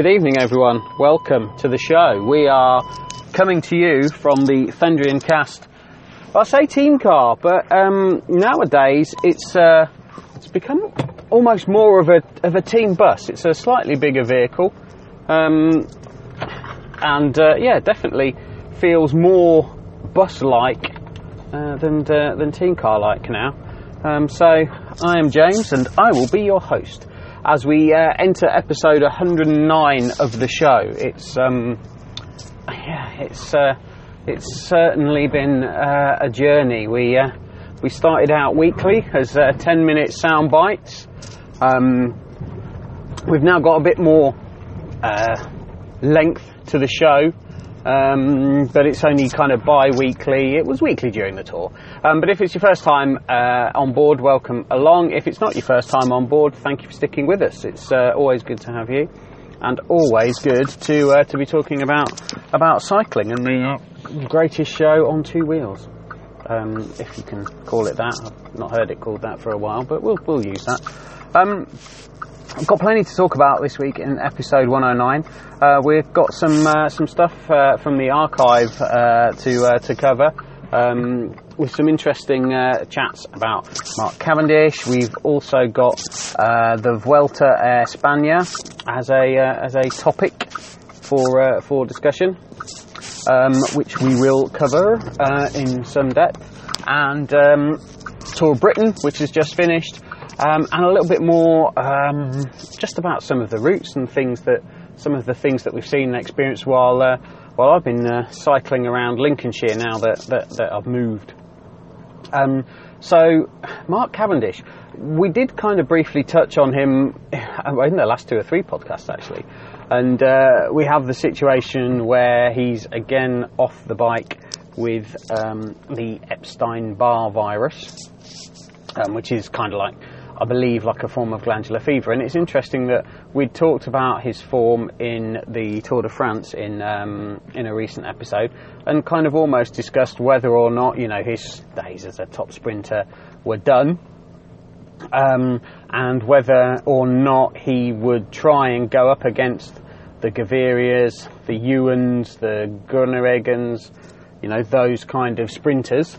Good evening, everyone. Welcome to the show. We are coming to you from the Fendrien cast. I say team car, but um, nowadays it's uh, it's become almost more of a of a team bus. It's a slightly bigger vehicle, um, and uh, yeah, definitely feels more bus-like uh, than uh, than team car-like now. Um, so I am James, and I will be your host as we uh, enter episode 109 of the show. It's um, yeah, it's uh, it's certainly been uh, a journey. We uh, we started out weekly as uh, 10 minute sound bites. Um, we've now got a bit more uh, length to the show. Um, but it's only kind of bi-weekly. It was weekly during the tour. Um, but if it's your first time uh, on board, welcome along. If it's not your first time on board, thank you for sticking with us. It's uh, always good to have you, and always good to uh, to be talking about about cycling and the greatest show on two wheels, um, if you can call it that. I've not heard it called that for a while, but we'll we'll use that. I've got plenty to talk about this week in episode 109. Uh, we've got some uh, some stuff uh, from the archive uh, to uh, to cover. Um, with some interesting uh, chats about Mark Cavendish. We've also got the Vuelta a España as a as a topic for for discussion, um, which we will cover in some depth, and um, Tour Britain, which has just finished um, and a little bit more um, just about some of the routes and things that some of the things that we've seen and experienced while uh, while I've been uh, cycling around Lincolnshire now that that, that I've moved. Um, so, Mark Cavendish, we did kind of briefly touch on him in the last two or three podcasts actually, and uh, we have the situation where he's again off the bike with um, the Epstein Barr virus, um, which is kind of like I believe, like a form of glandular fever. And it's interesting that we talked about his form in the Tour de France in um, in a recent episode, and kind of almost discussed whether or not you know his days as a top sprinter were done, um, and whether or not he would try and go up against the Gavirias, the Ewens, the Groenewegens, you know those kind of sprinters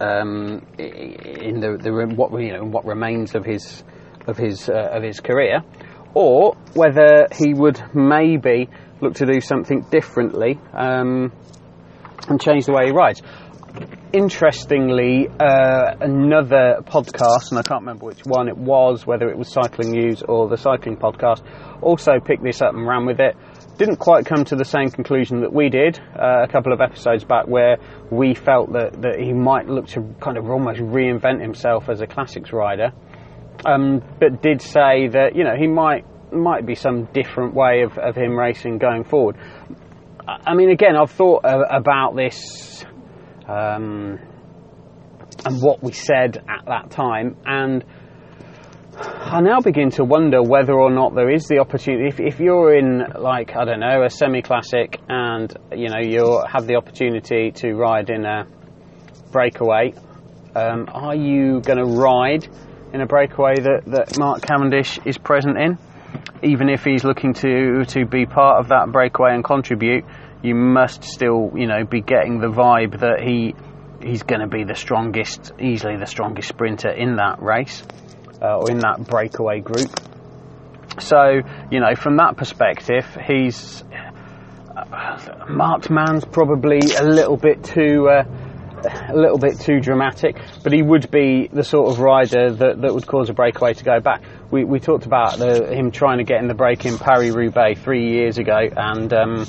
um, in the, the what you know what remains of his of his uh, of his career, or whether he would maybe look to do something differently um, and change the way he rides. Interestingly, uh, another podcast, and I can't remember which one it was, whether it was Cycling News or the Cycling Podcast, also picked this up and ran with it didn't quite come to the same conclusion that we did uh, a couple of episodes back, where we felt that, that he might look to kind of almost reinvent himself as a classics rider, um, but did say that you know he might might be some different way of, of him racing going forward. I mean, again, I've thought about this um, and what we said at that time, and I now begin to wonder whether or not there is the opportunity. If, if you're in, like, I don't know, a semi classic and, you know, you have the opportunity to ride in a breakaway, um, are you going to ride in a breakaway that, that Mark Cavendish is present in? Even if he's looking to, to be part of that breakaway and contribute, you must still, you know, be getting the vibe that he he's going to be the strongest, easily the strongest sprinter in that race uh, or in that breakaway group. So, you know, from that perspective, he's uh, marked man's probably a little bit too. Uh, a little bit too dramatic, but he would be the sort of rider that, that would cause a breakaway to go back. We, we talked about the, him trying to get in the break in Paris Roubaix three years ago, and um,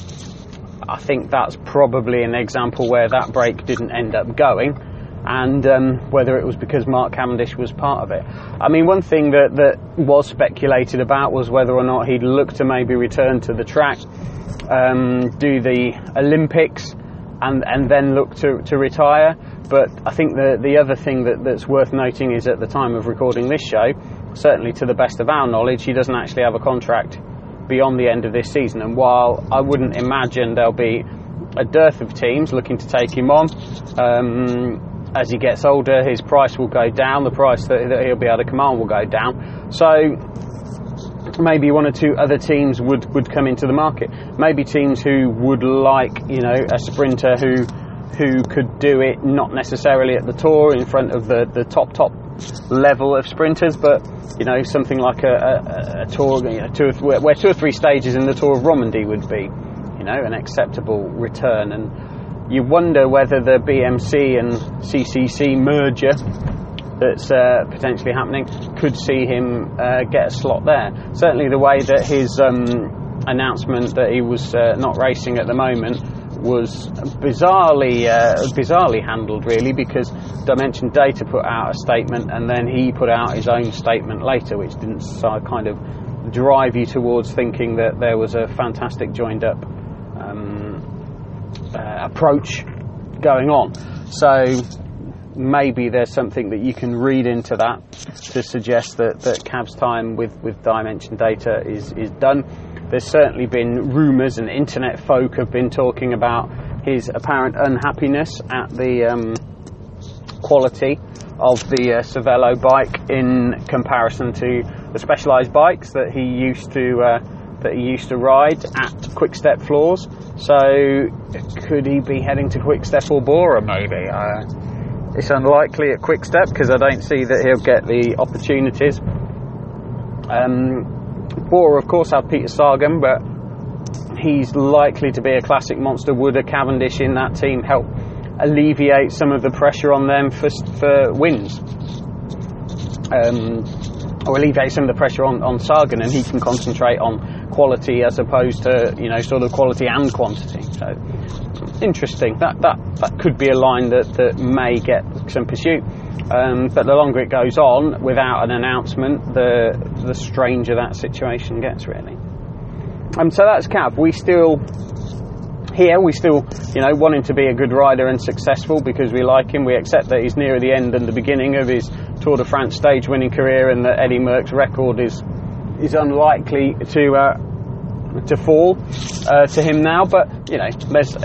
I think that's probably an example where that break didn't end up going and um, whether it was because Mark Cavendish was part of it. I mean, one thing that, that was speculated about was whether or not he'd look to maybe return to the track, um, do the Olympics, and, and then look to, to retire. But I think the, the other thing that, that's worth noting is at the time of recording this show, certainly to the best of our knowledge, he doesn't actually have a contract beyond the end of this season. And while I wouldn't imagine there'll be a dearth of teams looking to take him on, um, as he gets older, his price will go down. The price that, that he'll be able to command will go down. So maybe one or two other teams would, would come into the market. Maybe teams who would like, you know, a sprinter who who could do it not necessarily at the tour in front of the, the top top level of sprinters, but you know something like a, a, a tour, you know, two or th- where two or three stages in the Tour of Romandy would be, you know, an acceptable return. And you wonder whether the BMC and CCC merger that's uh, potentially happening could see him uh, get a slot there. Certainly, the way that his um, announcement that he was uh, not racing at the moment was bizarrely uh, bizarrely handled, really, because Dimension Data put out a statement and then he put out his own statement later, which didn't kind of drive you towards thinking that there was a fantastic joined up uh, approach going on. So maybe there's something that you can read into that to suggest that, that Cav's time with, with Dimension Data is, is done. There's certainly been rumours and internet folk have been talking about his apparent unhappiness at the um, quality of the uh, Cervelo bike in comparison to the Specialized bikes that he used to uh, that he used to ride at Quick Step floors. So could he be heading to Quick Step or Bora maybe? Uh, it's unlikely at Quick Step because I don't see that he'll get the opportunities. Um, Bora, of course, have Peter Sagan, but he's likely to be a classic monster. Would a Cavendish in that team help alleviate some of the pressure on them for, for wins? Um, or alleviate some of the pressure on, on Sagan, and he can concentrate on quality as opposed to you know sort of quality and quantity. So interesting. That that that could be a line that that may get some pursuit. Um, but the longer it goes on without an announcement, the the stranger that situation gets really. Um, so that's Cav. We still here we still you know want him to be a good rider and successful because we like him. We accept that he's nearer the end than the beginning of his Tour de France stage winning career, and that Eddie Merckx record is is unlikely to. Uh, to fall uh, to him now. But you know, there's uh,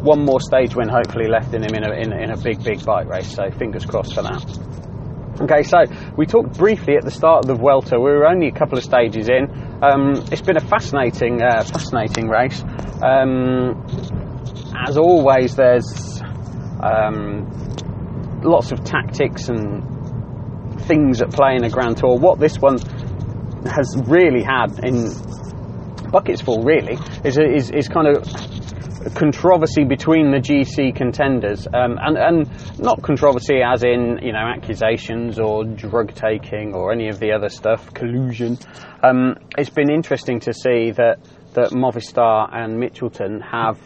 one more stage win hopefully left in him in a, in, in a big, big bike race. So fingers crossed for that. Okay, so we talked briefly at the start of the Vuelta. We were only a couple of stages in. Um, it's been a fascinating, uh, fascinating race. Um, as always, there's um, lots of tactics and things at play in a Grand Tour. What this one has really had in buckets full, really, is, is, is kind of controversy between the GC contenders, um, and, and not controversy as in you know accusations or drug taking or any of the other stuff, collusion. Um, it's been interesting to see that that Movistar and Mitchelton have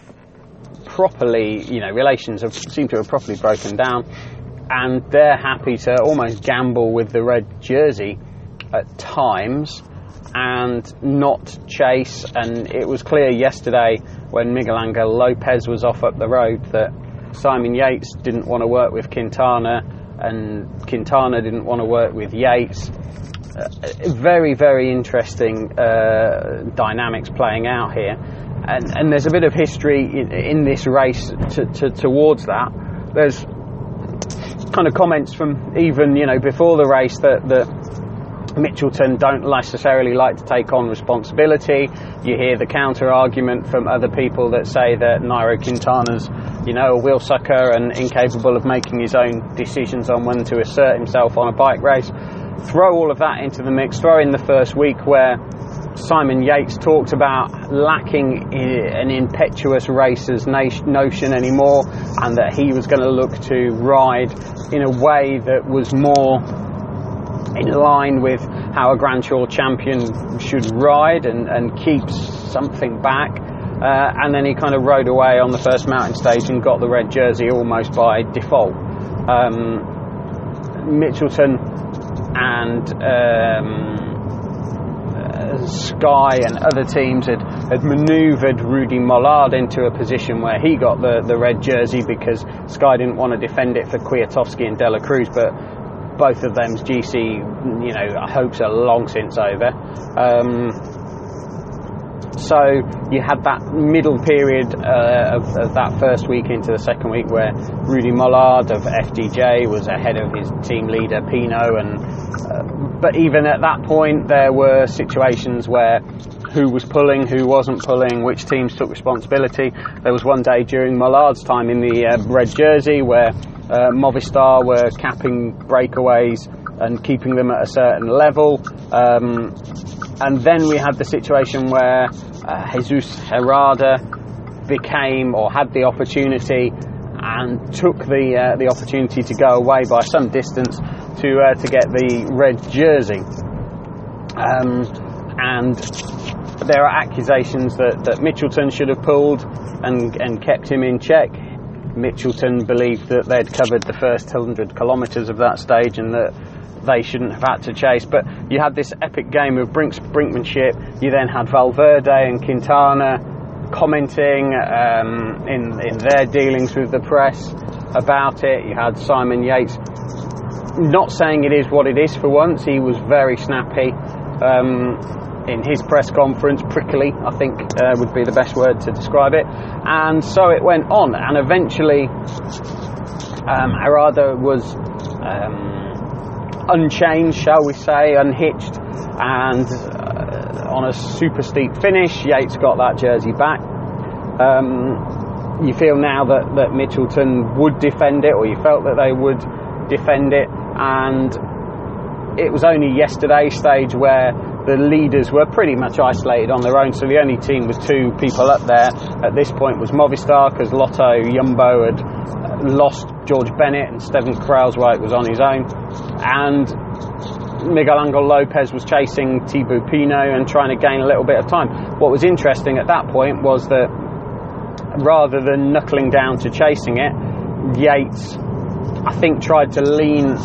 properly, you know, relations have seem to have properly broken down, and they're happy to almost gamble with the red jersey at times and not chase. And it was clear yesterday when Miguel Angel Lopez was off up the road that Simon Yates didn't want to work with Quintana and Quintana didn't want to work with Yates. Uh, very, very interesting uh, dynamics playing out here. And, and, there's a bit of history in, in this race to, to, towards that. There's kind of comments from even, you know, before the race that, that Mitchelton don't necessarily like to take on responsibility. You hear the counter argument from other people that say that Nairo Quintana's, you know, a wheel sucker and incapable of making his own decisions on when to assert himself on a bike race. Throw all of that into the mix. Throw in the first week where Simon Yates talked about lacking an impetuous racer's notion anymore, and that he was going to look to ride in a way that was more in line with how a Grand Tour champion should ride and, and keeps something back. Uh, and then he kind of rode away on the first mountain stage and got the red jersey almost by default. Um, Mitchelton and um, uh, Sky and other teams had, had manoeuvred Rudy Molard into a position where he got the, the red jersey because Sky didn't want to defend it for Kwiatkowski and Dela Cruz, but both of them's GC, you know, hopes are long since over. Um, So you had that middle period uh, of, of, that first week into the second week where Rudy Molard of FDJ was ahead of his team leader Pinot, and uh, but even at that point there were situations where who was pulling, who wasn't pulling, which teams took responsibility. There was one day during Molard's time in the uh, red jersey where uh, Movistar were capping breakaways and keeping them at a certain level. Um, and then we had the situation where uh, Jesus Herrada became or had the opportunity and took the uh, the opportunity to go away by some distance to uh, to get the red jersey. Um, and there are accusations that, that Mitchelton should have pulled and, and kept him in check. Mitchelton believed that they'd covered the first 100 kilometres of that stage and that they shouldn't have had to chase. But you had this epic game of brinks, brinkmanship. You then had Valverde and Quintana commenting um, in, in their dealings with the press about it. You had Simon Yates not saying it is what it is for once. He was very snappy. Um, in his press conference, prickly, I think uh, would be the best word to describe it. And so it went on, and eventually, um, Herrada was um, unchanged, shall we say, unhitched, and uh, on a super steep finish, Yates got that jersey back. Um, you feel now that, that Mitchelton would defend it, or you felt that they would defend it, and it was only yesterday's stage where the leaders were pretty much isolated on their own. So the only team with two people up there at this point was Movistar because Lotto Jumbo had uh, lost George Bennett and Steven Kruijswijk was on his own. And Miguel Angel Lopez was chasing Thibaut and trying to gain a little bit of time. What was interesting at that point was that rather than knuckling down to chasing it, Yates, I think, tried to lean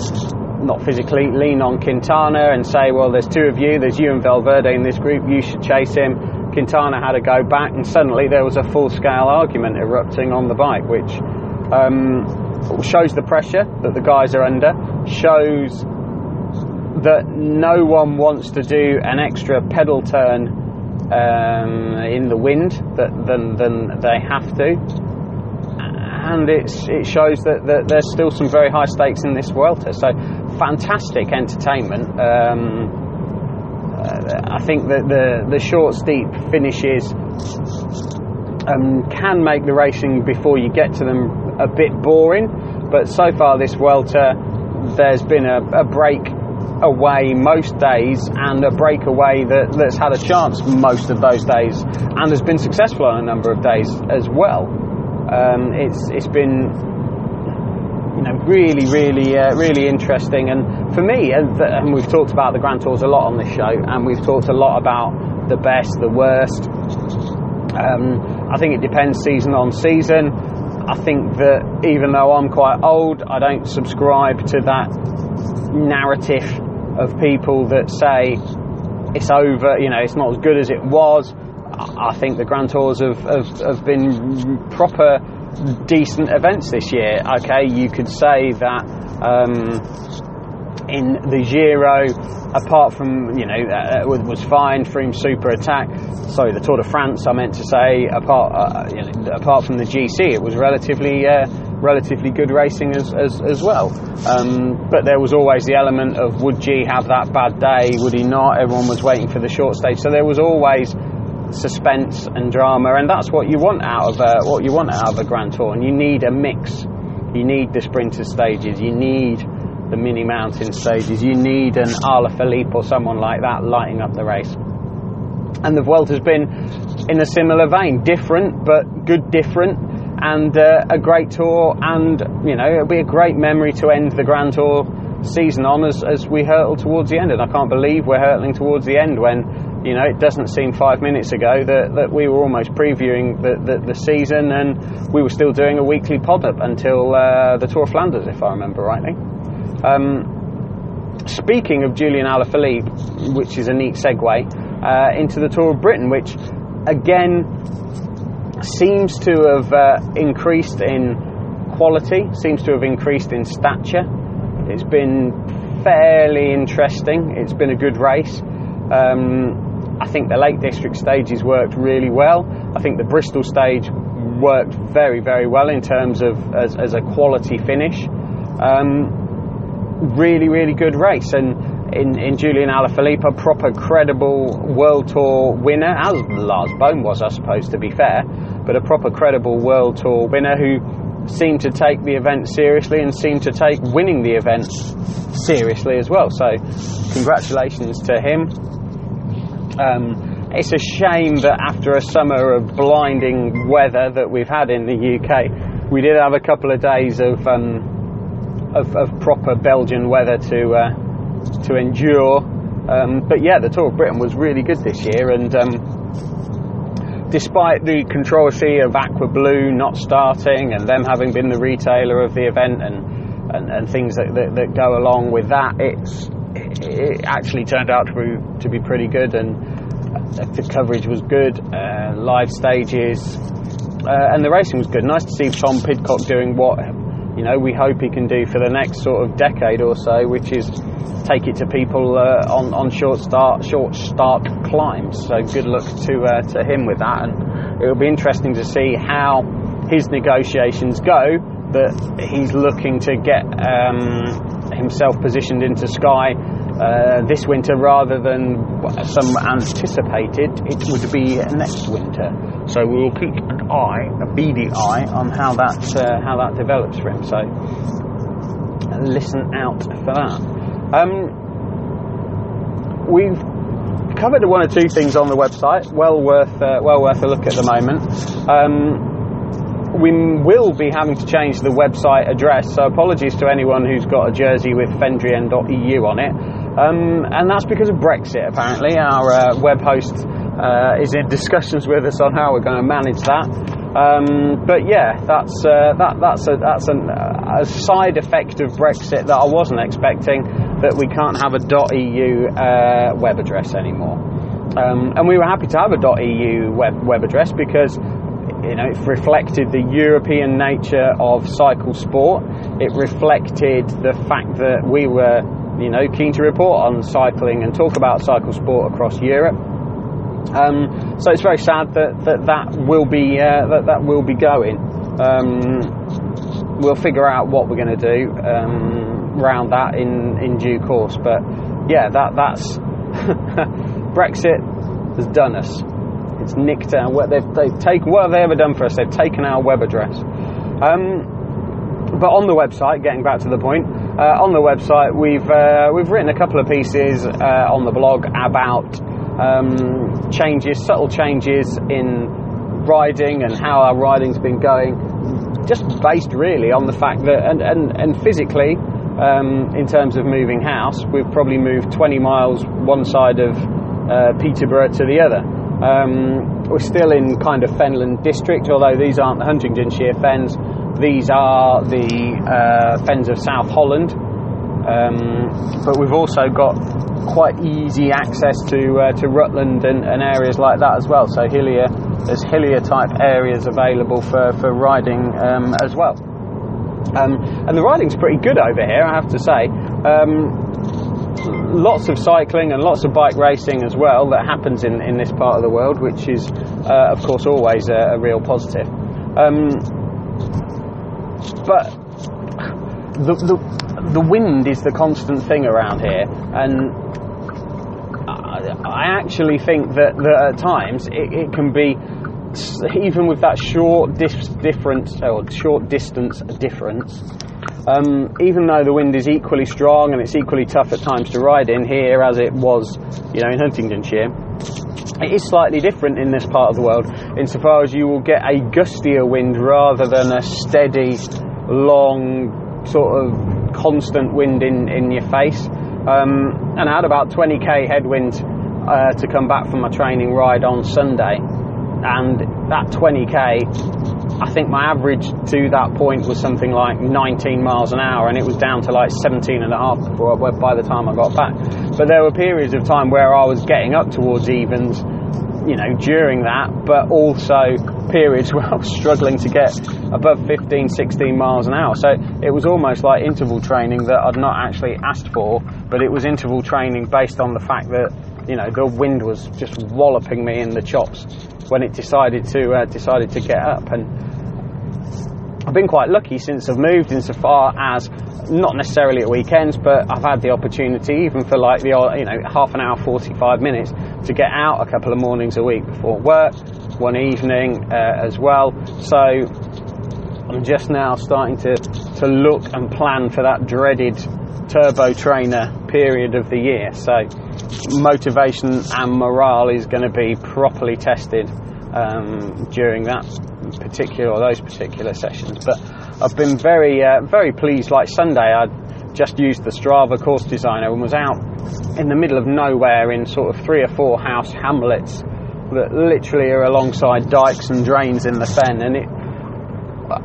not physically, lean on Quintana and say, well, there's two of you, there's you and Valverde in this group, you should chase him. Quintana had to go back, and suddenly there was a full scale argument erupting on the bike, which um, shows the pressure that the guys are under, shows that no one wants to do an extra pedal turn um, in the wind that, than, than they have to and it shows that, that, there's still some very high stakes in this Vuelta. So fantastic entertainment. Um, uh, I think that the, the short, steep finishes um, can make the racing before you get to them a bit boring, but so far this Vuelta, there's been a, a break away most days and a breakaway that, that's had a chance most of those days and has been successful on a number of days as well. Um, it's it's been really, really, uh, really interesting. And for me, and, and, we've talked about the Grand Tours a lot on this show, and we've talked a lot about the best, the worst. Um, I think it depends season on season. I think that even though I'm quite old, I don't subscribe to that narrative of people that say it's over, you know, it's not as good as it was. I think the Grand Tours have, have, have been proper decent events this year. Okay, you could say that um, in the Giro, apart from you know uh, was fine. Froome super attack. Sorry, the Tour de France. I meant to say apart uh, you know, apart from the GC, it was relatively. Uh, relatively good racing as, as, as well. Um, but there was always the element of would G have that bad day? Would he not? Everyone was waiting for the short stage. So there was always suspense and drama, and that's what you want out of a, what you want out of a Grand Tour. And you need a mix. You need the sprinter stages. You need the mini mountain stages. You need an Alaphilippe or someone like that lighting up the race. And the Vuelta has been in a similar vein, different but good, different, and uh, a great tour. And you know, it'll be a great memory to end the Grand Tour season on as, as we hurtle towards the end. And I can't believe we're hurtling towards the end when you know, it doesn't seem five minutes ago that, that we were almost previewing the, the, the season and we were still doing a weekly pod up until uh, the Tour of Flanders, if I remember rightly. Um, speaking of Julian Alaphilippe, which is a neat segue, uh, into the Tour of Britain, which again seems to have uh, increased in quality, seems to have increased in stature. It's been fairly interesting. It's been a good race. Um, I think the Lake District stages worked really well. I think the Bristol stage worked very, very well in terms of as, as a quality finish. Um, really, really good race. And in, in Julian Alaphilippe, a proper credible World Tour winner, as Lars Boom was, I suppose, to be fair, but a proper credible World Tour winner who seemed to take the event seriously and seemed to take winning the event seriously as well. So, congratulations to him. Um, it's a shame that after a summer of blinding weather that we've had in the UK, we did have a couple of days of um, of, of, proper Belgian weather to uh, to endure. Um, but yeah, the Tour of Britain was really good this year, and um, despite the controversy of Aqua Blue not starting and them having been the retailer of the event and and, and things that, that, that, go along with that, it's it actually turned out to be, to be pretty good, and the coverage was good, uh, live stages, uh, and the racing was good. Nice to see Tom Pidcock doing what you know we hope he can do for the next sort of decade or so, which is take it to people uh, on on short start short start climbs. So good luck to uh, to him with that, and it will be interesting to see how his negotiations go. That he's looking to get um, himself positioned into Sky uh, this winter rather than some anticipated it would be next winter. So we will keep an eye, a beady eye, on how that uh, how that develops for him. So listen out for that. Um, we've covered one or two things on the website. Well worth uh, well worth a look at the moment. Um, we will be having to change the website address, so apologies to anyone who's got a jersey with fendrien.eu on it. Um, and that's because of Brexit, apparently. Our uh, web host uh, is in discussions with us on how we're going to manage that. Um, but yeah, that's uh, that, that's a that's an, a side effect of Brexit that I wasn't expecting. That we can't have a .eu uh, web address anymore, um, and we were happy to have a .eu web web address because you know, it reflected the European nature of cycle sport. It reflected the fact that we were, you know, keen to report on cycling and talk about cycle sport across Europe. Um, so it's very sad that that, that will be uh, that that will be going. Um, we'll figure out what we're going to do um, around that in in due course. But yeah, that that's Brexit has done us. It's nicked our what they've, they've taken. What have they ever done for us? They've taken our web address. Um, but on the website, getting back to the point, uh, on the website we've uh, we've written a couple of pieces uh, on the blog about um, changes, subtle changes in riding and how our riding's been going. Just based really on the fact that and and, and physically. Um, in terms of moving house, we've probably moved 20 miles one side of uh, Peterborough to the other. Um, we're still in kind of Fenland district, although these aren't the Huntingdonshire fens. These are the uh, fens of South Holland. Um, but we've also got quite easy access to uh, to Rutland and, and, areas like that as well. So hillier, there's hillier type areas available for for riding um, as well. Um, and the riding's pretty good over here, I have to say. Um, lots of cycling and lots of bike racing as well that happens in, in this part of the world, which is, uh, of course, always a, a real positive. Um, but the, the, the wind is the constant thing around here, and I actually think that, that at times it, it can be even with that short difference or short distance difference, um, even though the wind is equally strong and it's equally tough at times to ride in here as it was, you know, in Huntingdonshire, it is slightly different in this part of the world insofar as you will get a gustier wind rather than a steady, long, sort of constant wind in, in your face. Um, and I had about 20k headwind uh, to come back from my training ride on Sunday and that 20k I think my average to that point was something like 19 miles an hour, and it was down to like 17 and a half before by the time I got back. But there were periods of time where I was getting up towards evens, you know, during that, but also periods where I was struggling to get above 15, 16 miles an hour. So it was almost like interval training that I'd not actually asked for, but it was interval training based on the fact that you know, the wind was just walloping me in the chops when it decided to uh, decided to get up. And I've been quite lucky since I've moved insofar as not necessarily at weekends, but I've had the opportunity, even for like the you know half an hour, 45 minutes, to get out a couple of mornings a week before work, one evening uh, as well. So I'm just now starting to to look and plan for that dreaded turbo trainer period of the year. So motivation and morale is going to be properly tested um, during that particular or those particular sessions. But I've been very uh, very pleased. Like Sunday, I just used the Strava course designer and was out in the middle of nowhere in sort of three or four house hamlets that literally are alongside dikes and drains in the fen, and it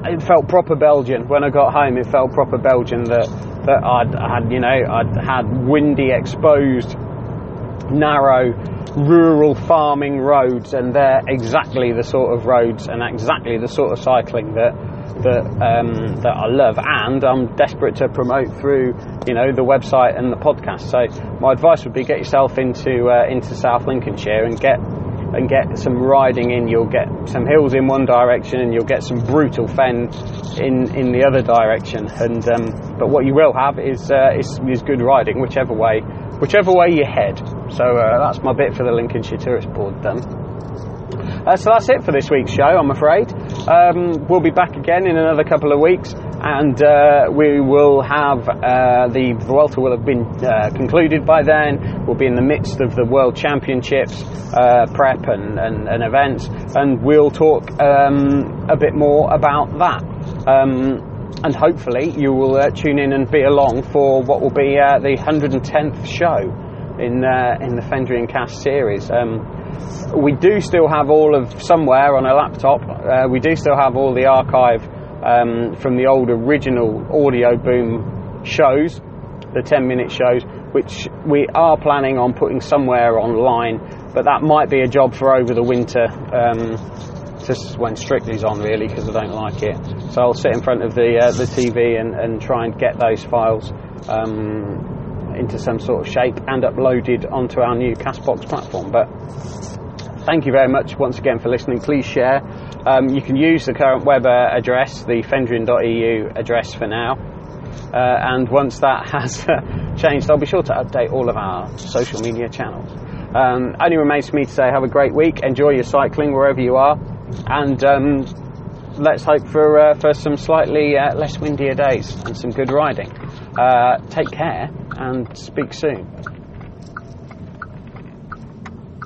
it felt proper Belgian when I got home. It felt proper Belgian that that I'd had you know I'd had windy, exposed, narrow, rural farming roads, and they're exactly the sort of roads and exactly the sort of cycling that that um, that I love, and I'm desperate to promote through you know the website and the podcast. So my advice would be get yourself into uh, into South Lincolnshire and get and get some riding in. You'll get some hills in one direction, and you'll get some brutal fen in in the other direction. And um, but what you will have is, uh, is is good riding, whichever way whichever way you head. So uh, that's my bit for the Lincolnshire Tourist Board done. Uh, so that's it for this week's show, I'm afraid. Um, we'll be back again in another couple of weeks, and uh, we will have uh, the Vuelta will have been uh, concluded by then. We'll be in the midst of the World Championships uh, prep and, and, and, events, and we'll talk um, a bit more about that. Um, and hopefully, you will uh, tune in and be along for what will be the 110th show in in the Fendrien Cast series. We do still have all of somewhere on a laptop. Uh, we do still have all the archive um, from the old original Audioboom shows, the 10 minute shows, which we are planning on putting somewhere online. But that might be a job for over the winter, um, just when Strictly's on, really, because I don't like it. So I'll sit in front of the uh, the TV and, and try and get those files. Um, into some sort of shape and uploaded onto our new Castbox platform. But thank you very much once again for listening. Please share. Um, you can use the current web uh, address, the fendrien.eu address for now. Uh, and once that has uh, changed, I'll be sure to update all of our social media channels. Um, only remains for me to say have a great week, enjoy your cycling wherever you are, and um, let's hope for, uh, for some slightly uh, less windier days and some good riding. Uh, take care and speak soon.